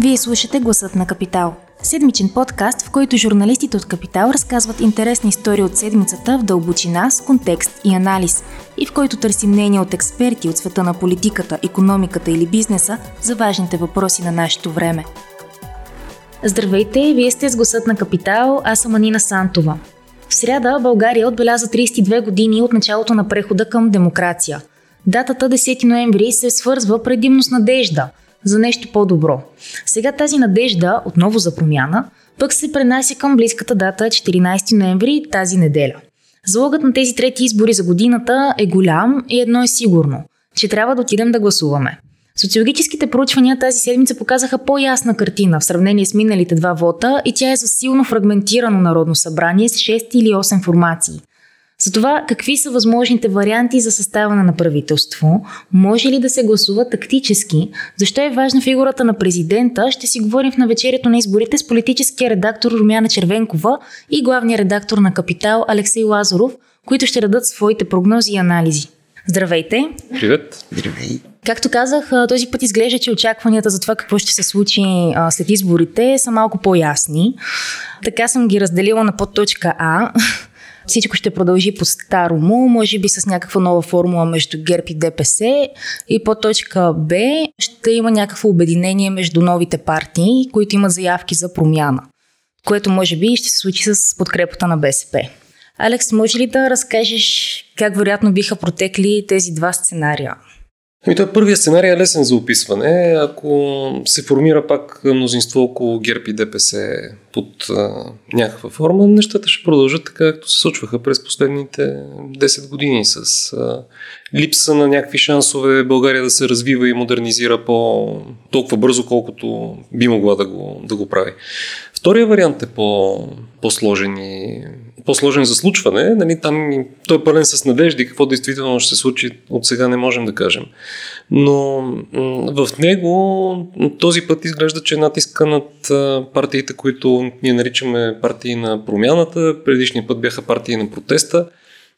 Вие слушате Гласът на Капитал. Седмичен подкаст, в който журналистите от Капитал разказват интересни истории от седмицата в дълбочина, с контекст и анализ, и в който търсим мнение от експерти от света на политиката, економиката или бизнеса за важните въпроси на нашето време. Здравейте, вие сте с Гласът на Капитал, аз съм Анина Сантова. В сряда България отбеляза 32 години от началото на прехода към демокрация. Датата 10 ноември се свързва предимно с надежда – за нещо по-добро. Сега тази надежда, отново за промяна, пък се пренася към близката дата 14 ноември тази неделя. Залогът на тези трети избори за годината е голям и едно е сигурно, че трябва да отидем да гласуваме. Социологическите проучвания тази седмица показаха по-ясна картина в сравнение с миналите два вота и тя е за силно фрагментирано народно събрание с 6 или 8 формации. За това какви са възможните варианти за съставане на правителство, може ли да се гласува тактически, защо е важна фигурата на президента, ще си говорим в навечерието на изборите с политическия редактор Румяна Червенкова и главния редактор на Капитал Алексей Лазаров, които ще дадат своите прогнози и анализи. Здравейте! Привет! Здравей! Както казах, този път изглежда, че очакванията за това какво ще се случи след изборите са малко по-ясни. Така съм ги разделила на подточка А, всичко ще продължи по старому, може би с някаква нова формула между ГЕРБ и ДПС и по точка Б ще има някакво обединение между новите партии, които имат заявки за промяна, което може би ще се случи с подкрепата на БСП. Алекс, може ли да разкажеш как вероятно биха протекли тези два сценария? Ами той първият сценарий е лесен за описване. Ако се формира пак мнозинство около ГЕРБ и ДПС под а, някаква форма, нещата ще продължат така, както се случваха през последните 10 години с а, липса на някакви шансове България да се развива и модернизира по толкова бързо, колкото би могла да го, да го прави. Втория вариант е по, по-сложен, и, по-сложен за случване. Нали, там той е пълен с надежди. Какво действително ще се случи от сега не можем да кажем. Но в него този път изглежда, че е натиска над партиите, които ние наричаме партии на промяната. Предишния път бяха партии на протеста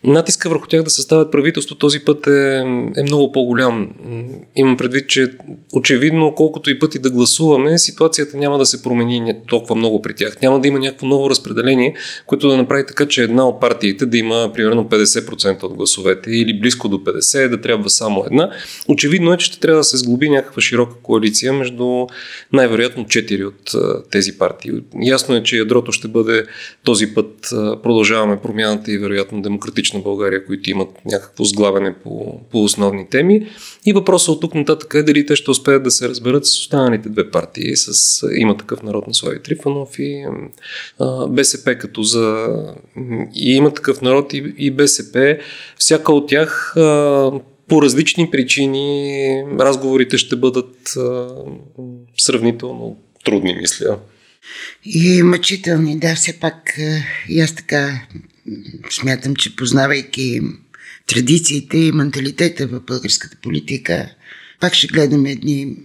натиска върху тях да съставят правителство този път е, е много по-голям. Имам предвид, че очевидно, колкото и пъти да гласуваме, ситуацията няма да се промени толкова много при тях. Няма да има някакво ново разпределение, което да направи така, че една от партиите да има примерно 50% от гласовете или близко до 50%, да трябва само една. Очевидно е, че ще трябва да се сглоби някаква широка коалиция между най-вероятно 4 от тези партии. Ясно е, че ядрото ще бъде този път продължаваме промяната и вероятно демократично демократична България, които имат някакво сглавяне по, по основни теми. И въпросът от тук нататък е дали те ще успеят да се разберат с останалите две партии, с има такъв народ на Слави Трифонов и а, БСП като за и има такъв народ и, и БСП. Всяка от тях а, по различни причини разговорите ще бъдат а, сравнително трудни, мисля. И мъчителни, да, все пак и аз така смятам, че познавайки традициите и менталитета в българската политика, пак ще гледаме едни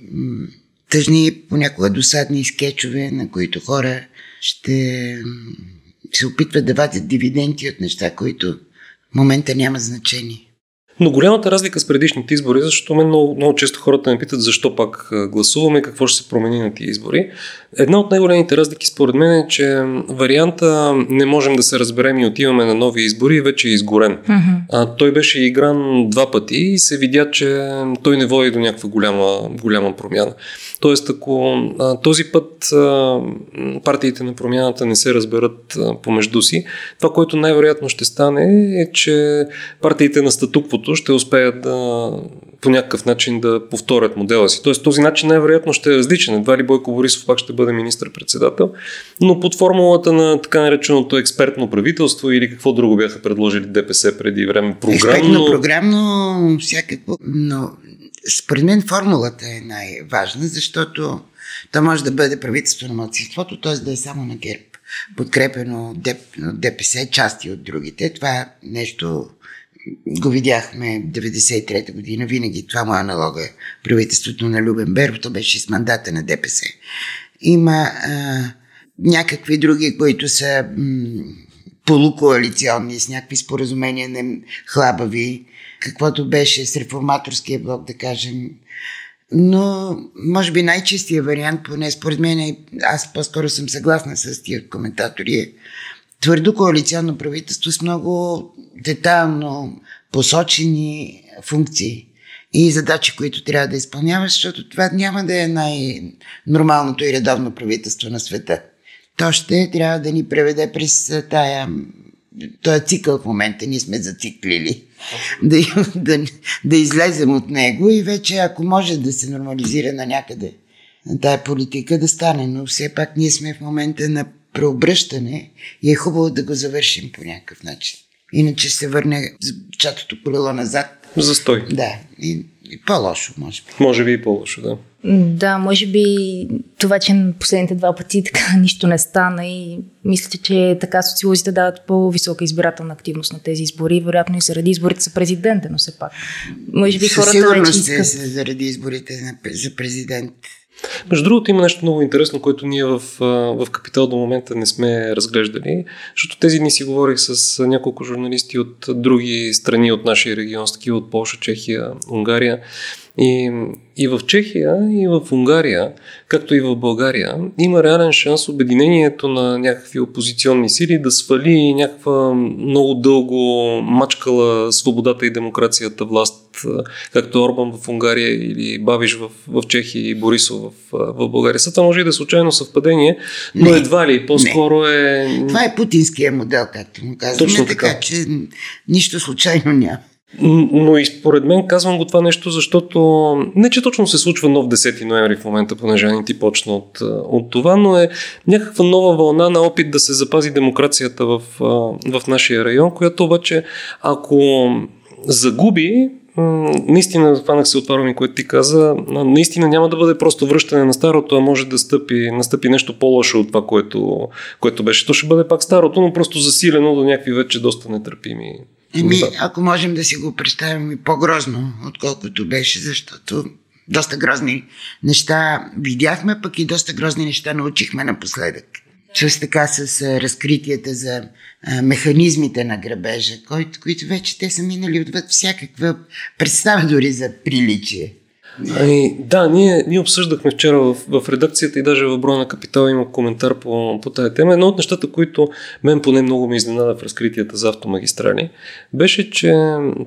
тъжни, понякога досадни скетчове, на които хора ще се опитват да вадят дивиденти от неща, които в момента няма значение. Но голямата разлика с предишните избори, защото мен много, много често хората ме питат защо пак гласуваме, какво ще се промени на тези избори. Една от най-големите разлики според мен е, че варианта не можем да се разберем и отиваме на нови избори вече е изгорен. Uh-huh. А, той беше игран два пъти и се видя, че той не води до някаква голяма, голяма промяна. Тоест, ако а, този път а, партиите на промяната не се разберат а, помежду си, това, което най-вероятно ще стане е, че партиите на статуквото ще успеят да по някакъв начин да повторят модела си. Тоест този начин най-вероятно ще е различен. Едва ли Бойко Борисов пак ще бъде министр-председател, но под формулата на така нареченото експертно правителство или какво друго бяха предложили ДПС преди време. Програмно, експертно, програмно, всякакво. Но според мен формулата е най-важна, защото то може да бъде правителство на младсинството, т.е. да е само на ГЕРБ, подкрепено деп, ДПС, части от другите. Това нещо го видяхме 93-та година, винаги това му е аналога правителството на Любен Беров, то беше с мандата на ДПС. Има а, някакви други, които са м, полукоалиционни, с някакви споразумения не хлабави, каквото беше с реформаторския блок, да кажем, Но, може би най-чистия вариант, поне според мен, аз по-скоро съм съгласна с тия коментатори, е твърдо коалиционно правителство с много детайлно посочени функции и задачи, които трябва да изпълняваш, защото това няма да е най-нормалното и редовно правителство на света. То ще трябва да ни преведе през тая този цикъл в момента ние сме зациклили. Да, да, да излезем от него и вече ако може да се нормализира на някъде тая политика да стане, но все пак ние сме в момента на преобръщане и е хубаво да го завършим по някакъв начин. Иначе се върне чатото колело назад. Застой. Да. И, и по-лошо, може би. Може би и по-лошо, да. Да, може би това, че последните два пъти така нищо не стана и мисля, че така социолозите дават по-висока избирателна активност на тези избори, вероятно и заради изборите за президента, но все пак. Може би хората Със вече искат... е заради изборите за президент. Между другото има нещо много интересно, което ние в, в Капитал до момента не сме разглеждали, защото тези дни си говорих с няколко журналисти от други страни от нашия регион, с такива от Польша, Чехия, Унгария. И, и в Чехия, и в Унгария, както и в България, има реален шанс обединението на някакви опозиционни сили да свали някаква много дълго мачкала свободата и демокрацията власт, както Орбан в Унгария или Бабиш в, в Чехия и Борисов в, в България. Сега може и да е случайно съвпадение, но не, едва ли, по-скоро не. е... Това е путинския модел, както му казваме, Точно така. така, че нищо случайно няма. Но и според мен казвам го това нещо, защото не че точно се случва нов 10 ноември в момента, понеже не ти почна от, от това, но е някаква нова вълна на опит да се запази демокрацията в, в нашия район, която обаче ако загуби, наистина хванах се от това което ти каза, наистина няма да бъде просто връщане на старото, а може да стъпи, настъпи нещо по-лошо от това, което, което беше. То ще бъде пак старото, но просто засилено до някакви вече доста нетърпими Еми, ако можем да си го представим и по-грозно, отколкото беше, защото доста грозни неща видяхме, пък и доста грозни неща научихме напоследък. Чрез така с разкритията за механизмите на грабежа, които, които вече те са минали отвъд всякаква представа дори за приличие. Ами, да, ние, ние обсъждахме вчера в, в редакцията и даже в броя на капитала има коментар по, по тази тема. Едно от нещата, които мен поне много ме изненада в разкритията за автомагистрали, беше, че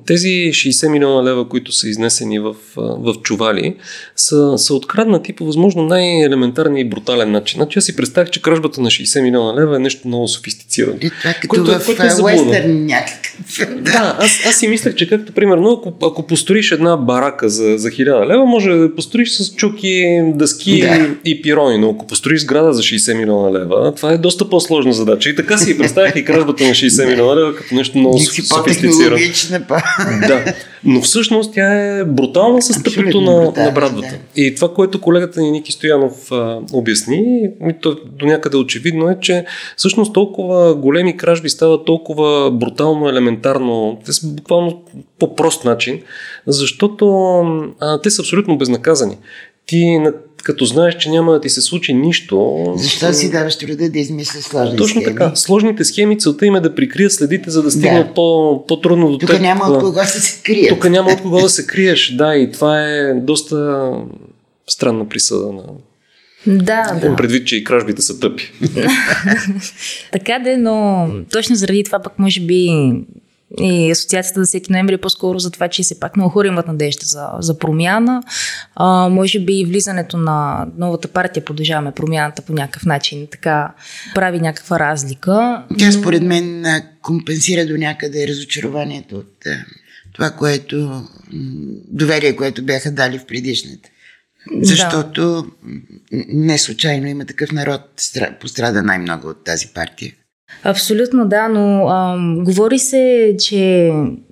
тези 60 милиона лева, които са изнесени в, в чували, са, са откраднати по възможно най-елементарния и брутален начин. Значи аз си представях, че кражбата на 60 милиона лева е нещо много софистицирано. И това като което, в което е уестърн някакъв. Да, аз, аз си мислех, че както примерно, ако, ако построиш една барака за, за 1000 лева, може да построиш с чуки, дъски да. и пирони, но ако построиш сграда за 60 милиона лева, това е доста по-сложна задача. И така си представях и кражбата на 60 милиона лева като нещо много софистицирано. Да. Но всъщност тя е брутална с тъпото на, на брадвата. Да. И това, което колегата ни Ники Стоянов а, обясни, то до някъде очевидно е, че всъщност толкова големи кражби стават толкова брутално, елементарно, те са буквално по прост начин, защото а, те са абсолютно безнаказани. Ти като знаеш, че няма да ти се случи нищо. Защо си даваш труда да измисля сложни Точно схеми? така. Сложните схеми целта им е да прикрият следите, за да стигнат да. по, по-трудно до Тук теб. няма от кого да се криеш. Тук няма от кого да се криеш, да, и това е доста странна присъда на да, да. Предвид, че и кражбите са тъпи. така де, но точно заради това пък може би и Асоциацията за всеки ноември е по-скоро за това, че се пак много хора имат надежда за, за промяна. А, може би и влизането на новата партия Продължаваме промяната по някакъв начин така прави някаква разлика. Тя според мен компенсира до някъде разочарованието от това, което доверие, което бяха дали в предишната. Защото да. не случайно има такъв народ, пострада най-много от тази партия. Абсолютно да, но ам, говори се, че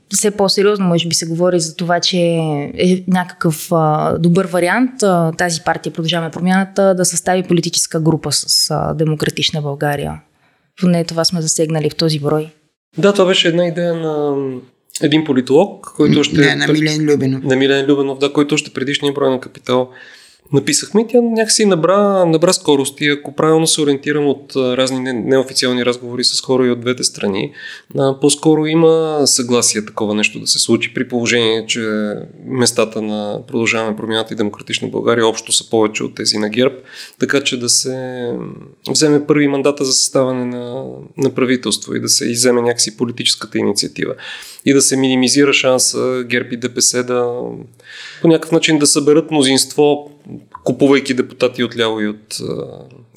все по-сериозно може би се говори за това, че е някакъв а, добър вариант а, тази партия Продължаваме промяната да състави политическа група с а, Демократична България. Поне това сме засегнали в този брой. Да, това беше една идея на един политолог, който още... Не, на Милен Любенов. На Милен Любенов, да, който още предишния брой на Капитал написахме и тя някакси набра, набра скорост и ако правилно се ориентирам от разни не, неофициални разговори с хора и от двете страни, по-скоро има съгласие такова нещо да се случи при положение, че местата на Продължаваме промяната и Демократична България общо са повече от тези на ГЕРБ, така че да се вземе първи мандата за съставане на, на правителство и да се иземе някакси политическата инициатива. И да се минимизира шанса ГЕРБ и ДПС да по някакъв начин да съберат мнозинство, купувайки депутати от ляво и от,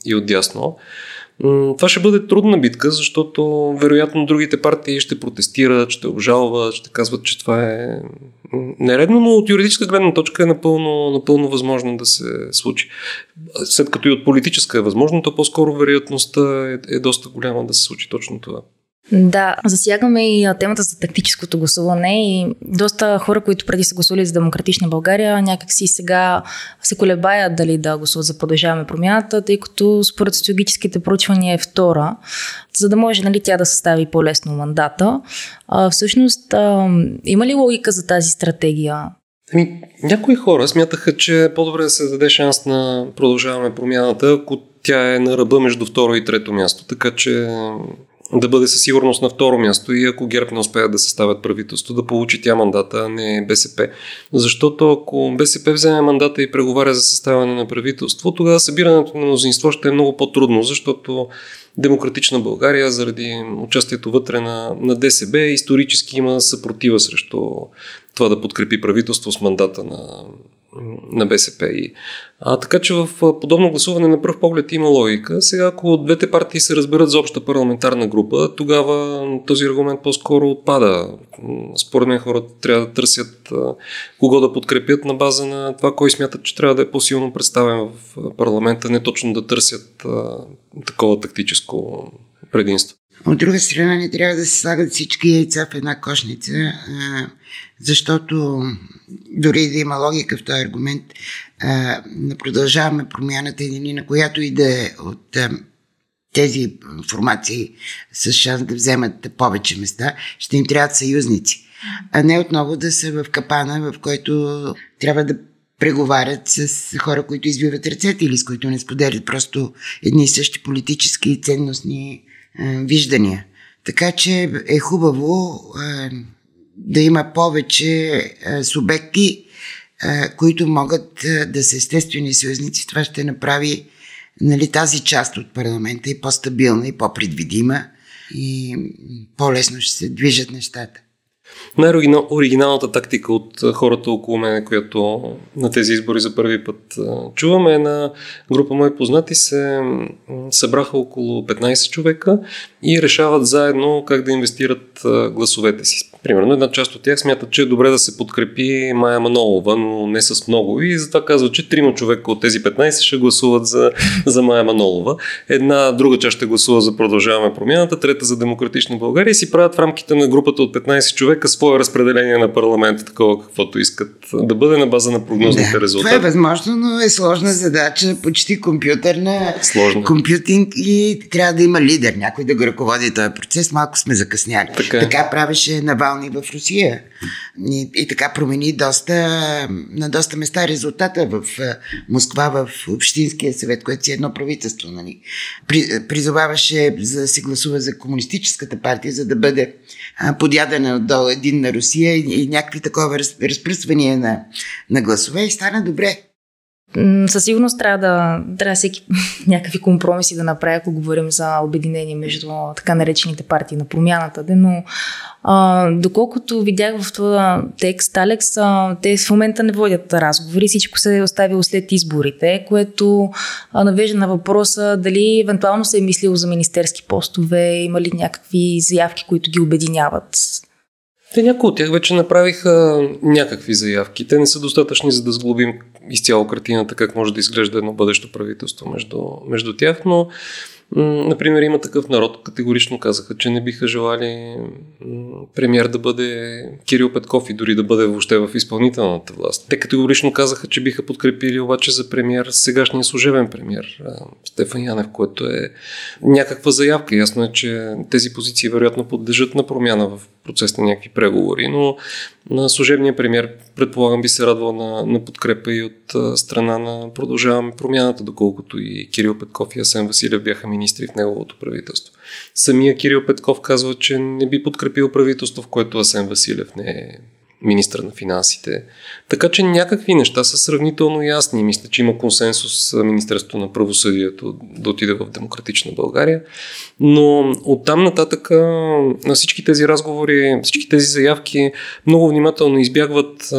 и от дясно. Това ще бъде трудна битка, защото вероятно другите партии ще протестират, ще обжалват, ще казват, че това е нередно, но от юридическа гледна точка е напълно, напълно възможно да се случи. След като и от политическа е възможно, то по-скоро вероятността е, е доста голяма да се случи точно това. Да, засягаме и темата за тактическото гласуване и доста хора, които преди са гласували за Демократична България, някакси сега се колебаят дали да гласуват за Продължаваме промяната, тъй като според социологическите проучвания е втора, за да може нали, тя да състави по-лесно мандата. А, всъщност, а, има ли логика за тази стратегия? Ами, някои хора смятаха, че е по-добре да се даде шанс на Продължаваме промяната, ако тя е на ръба между второ и трето място. Така че да бъде със сигурност на второ място и ако ГЕРБ не успеят да съставят правителство, да получи тя мандата, а не БСП. Защото ако БСП вземе мандата и преговаря за съставяне на правителство, тогава събирането на мнозинство ще е много по-трудно, защото Демократична България, заради участието вътре на, на ДСБ, исторически има съпротива срещу това да подкрепи правителство с мандата на, на БСП. И, а, така че в подобно гласуване на пръв поглед има логика. Сега, ако двете партии се разберат за обща парламентарна група, тогава този аргумент по-скоро отпада. Според мен хората трябва да търсят кого да подкрепят на база на това, кой смятат, че трябва да е по-силно представен в парламента, не точно да търсят а, такова тактическо предимство. От друга страна не трябва да се слагат всички яйца в една кошница, защото дори да има логика в този аргумент, не продължаваме промяната или на която и да е от тези формации с шанс да вземат повече места, ще им трябват съюзници. А не отново да са в капана, в който трябва да преговарят с хора, които избиват ръцете или с които не споделят просто едни и същи политически и ценностни виждания. Така че е хубаво да има повече субекти, които могат да са естествени съюзници. Това ще направи нали, тази част от парламента и по-стабилна и по-предвидима и по-лесно ще се движат нещата. Най-оригиналната тактика от хората около мен, която на тези избори за първи път чуваме, е на група мои познати се събраха около 15 човека и решават заедно как да инвестират гласовете си. Примерно една част от тях смятат, че е добре да се подкрепи Майя Манолова, но не с много и затова казват, че трима човека от тези 15 ще гласуват за, за Майя Манолова. Една друга част ще гласува за Продължаваме промяната, трета за Демократична България и си правят в рамките на групата от 15 човека свое разпределение на парламента, такова каквото искат да бъде на база на прогнозните да, резултати. Това е възможно, но е сложна задача, почти компютърна. Сложна. Компютинг и трябва да има лидер, някой да го ръководи този процес. Малко сме закъсняли. Така, е. така правеше Навални в Русия. И, и така промени доста, на доста места резултата в Москва, в Общинския съвет, което си е едно правителство. Нали. При, призоваваше за да се гласува за комунистическата партия, за да бъде подядена отдолу един на Русия и, и някакви такова раз, разпръсвания на, на гласове и стана добре. Със сигурност трябва да трябва всеки някакви компромиси да направи, ако говорим за обединение между така наречените партии на промяната. Но а, доколкото видях в това текст, Алекс, а, те в момента не водят разговори, всичко се е оставило след изборите, което а, навежда на въпроса дали евентуално се е мислило за министерски постове, има ли някакви заявки, които ги обединяват. Те някои от тях вече направиха някакви заявки. Те не са достатъчни за да сглобим изцяло картината как може да изглежда едно бъдещо правителство между, между тях, но Например, има такъв народ, категорично казаха, че не биха желали премьер да бъде Кирил Петков и дори да бъде въобще в изпълнителната власт. Те категорично казаха, че биха подкрепили обаче за премьер сегашния служебен премьер Стефан Янев, което е някаква заявка. Ясно е, че тези позиции вероятно подлежат на промяна в процес на някакви преговори, но на служебния премьер предполагам би се радвал на, на подкрепа и от страна на продължаваме промяната, доколкото и Кирил Петков и Асен Василев бяха министри в неговото правителство. Самия Кирил Петков казва, че не би подкрепил правителство, в което Асен Василев не е министър на финансите. Така че някакви неща са сравнително ясни. Мисля, че има консенсус Министерството на правосъдието да отиде в демократична България. Но оттам нататък на всички тези разговори, всички тези заявки много внимателно избягват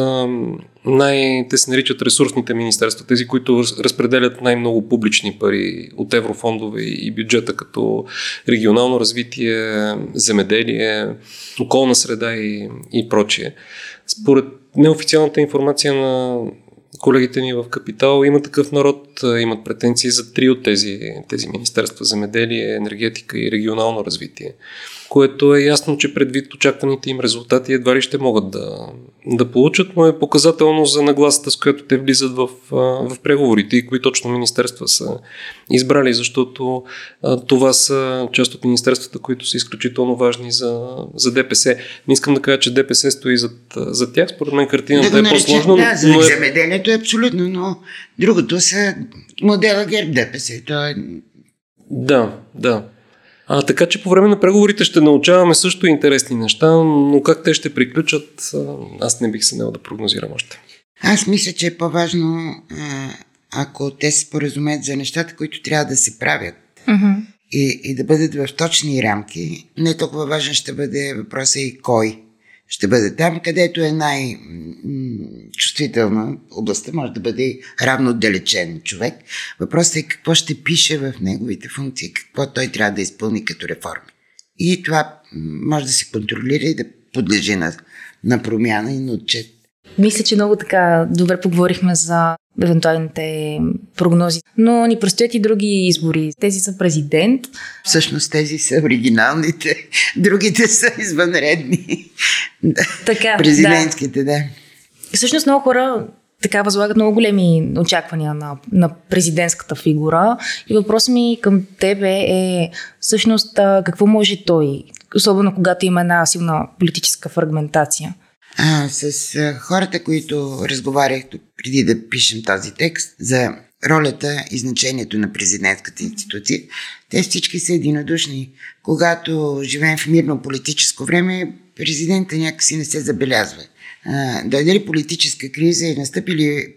най- те се наричат ресурсните министерства, тези, които разпределят най-много публични пари от еврофондове и бюджета, като регионално развитие, земеделие, околна среда и, и прочие. Според неофициалната информация на колегите ни в Капитал има такъв народ, имат претенции за три от тези, тези министерства земеделие, енергетика и регионално развитие което е ясно, че предвид очакваните им резултати едва ли ще могат да, да получат, но е показателно за нагласата, с която те влизат в, в преговорите и кои точно министерства са избрали, защото това са част от министерствата, които са изключително важни за, за ДПС. Не искам да кажа, че ДПС стои зад, зад тях, според мен картината да е по-сложна. Да, но е... земеделието е абсолютно, но другото са модела ГЕРБ ДПС. То е... Да, да. А, така че по време на преговорите ще научаваме също интересни неща, но как те ще приключат, аз не бих се нел да прогнозирам още. Аз мисля, че е по-важно, ако те се споразумеят за нещата, които трябва да се правят uh-huh. и, и да бъдат в точни рамки, не толкова важен ще бъде въпроса и кой ще бъде там, където е най-чувствителна областта, може да бъде равно отдалечен човек. Въпросът е какво ще пише в неговите функции, какво той трябва да изпълни като реформи. И това може да се контролира и да подлежи на, на промяна и на отчет. Мисля, че много така добре поговорихме за евентуалните прогнози. Но ни предстоят и други избори. Тези са президент. Всъщност тези са оригиналните, другите са извънредни. Така, Президентските, да. да. Всъщност много хора така възлагат много големи очаквания на, на президентската фигура. И въпросът ми към тебе е всъщност какво може той, особено когато има една силна политическа фрагментация? А, с а, хората, които разговарях тук преди да пишем този текст за ролята и значението на президентската институция, те всички са единодушни. Когато живеем в мирно политическо време, президента някакси не се забелязва. Дойде ли политическа криза и настъпи ли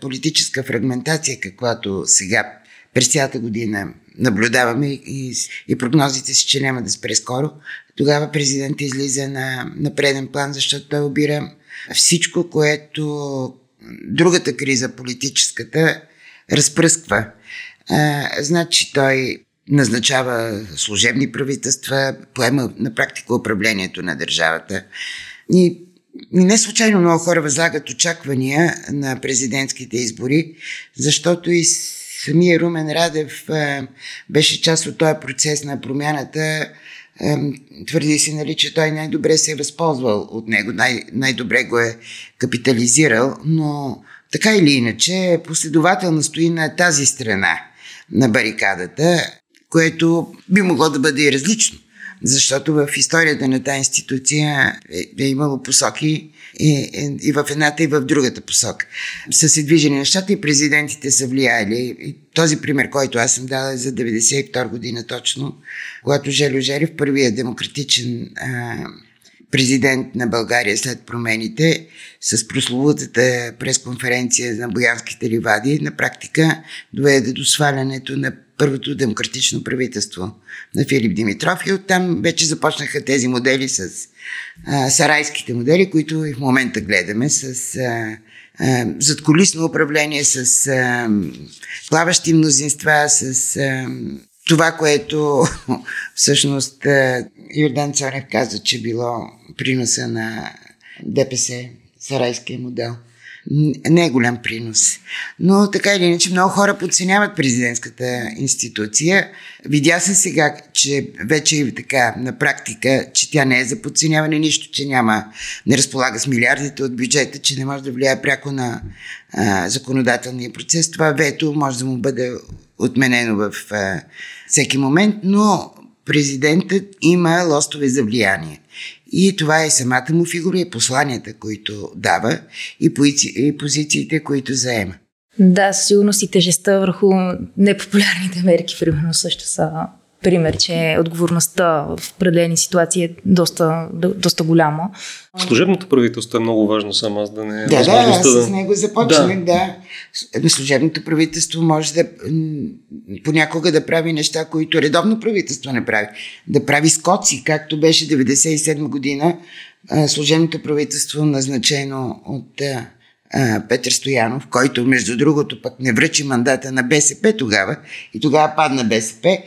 политическа фрагментация, каквато сега през цялата година наблюдаваме и, и прогнозите си, че няма да спре скоро, тогава президент излиза на, на преден план, защото той обира всичко, което другата криза, политическата, разпръсква. А, значи той назначава служебни правителства, поема на практика управлението на държавата. И, не случайно много хора възлагат очаквания на президентските избори, защото и самия Румен Радев беше част от този процес на промяната твърди се, нали, че той най-добре се е възползвал от него, най- най-добре го е капитализирал, но така или иначе последователно стои на тази страна на барикадата, което би могло да бъде и различно. Защото в историята на тази институция е, е имало посоки и, и, и в едната и в другата посока. Са се движени нещата и президентите са влияли. И този пример, който аз съм дала е за 92 година точно, когато Желю Желев, първият демократичен а, президент на България след промените, с прословутата пресконференция на Боянските ливади, на практика доведе до свалянето на първото демократично правителство на Филип Димитров. И оттам вече започнаха тези модели с а, сарайските модели, които и в момента гледаме с а, а, задколисно управление, с а, плаващи мнозинства, с а, това, което всъщност Йордан Царев каза, че било приноса на ДПС, сарайския модел – не е голям принос. Но така или иначе много хора подценяват президентската институция. Видя се сега, че вече е така на практика, че тя не е за подценяване нищо, че няма, не разполага с милиардите от бюджета, че не може да влияе пряко на а, законодателния процес. Това вето може да му бъде отменено в а, всеки момент, но президентът има лостове за влияние. И това е самата му фигура и посланията, които дава и, пози, и позициите, които заема. Да, със сигурност и тежестта върху непопулярните мерки, примерно, също са пример, че отговорността в определени ситуации е доста, доста голяма. Служебното правителство е много важно, само аз да не... Да, да, аз да... с него започнах, да. да. Служебното правителство може да понякога да прави неща, които редовно правителство не прави. Да прави скоци, както беше 97 година служебното правителство назначено от Петър Стоянов, който между другото пък не връчи мандата на БСП тогава и тогава падна БСП,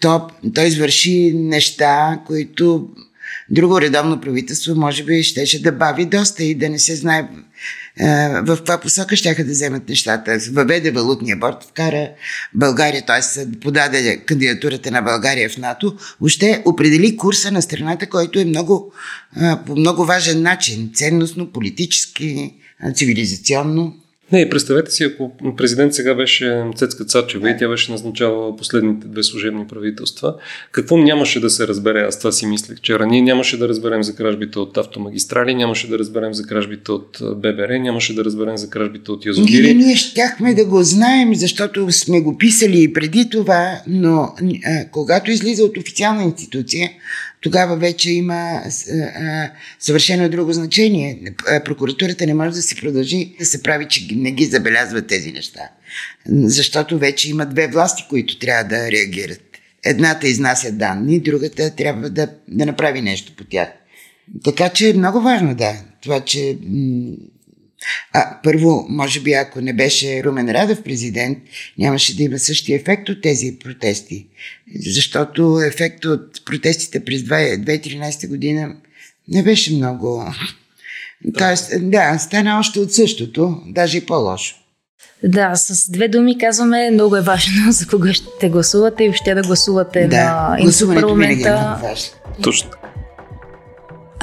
то той извърши неща, които друго редовно правителство може би щеше да бави доста и да не се знае в каква посока ще да вземат нещата. Въведе валутния борт, вкара България, т.е. подаде кандидатурата на България в НАТО, още определи курса на страната, който е много, по много важен начин, ценностно, политически, цивилизационно. Не, представете си, ако президент сега беше Цецка Цачева и тя беше назначавала последните две служебни правителства, какво нямаше да се разбере? Аз това си мислех вчера. Ние нямаше да разберем за кражбите от автомагистрали, нямаше да разберем за кражбите от ББР, нямаше да разберем за кражбите от язовири. Ние, ние щяхме да го знаем, защото сме го писали и преди това, но а, когато излиза от официална институция, тогава вече има съвършено друго значение. Прокуратурата не може да си продължи да се прави, че не ги забелязва тези неща. Защото вече има две власти, които трябва да реагират. Едната изнася данни, другата трябва да, да направи нещо по тях. Така че е много важно, да. Това, че а, първо, може би ако не беше Румен Радев президент, нямаше да има същия ефект от тези протести. Защото ефект от протестите през 2013 година не беше много. Да. Тоест, да, стана още от същото, даже и по-лошо. Да, с две думи казваме, много е важно за кога ще гласувате и въобще да гласувате да, на парламента. Е много важно. Точно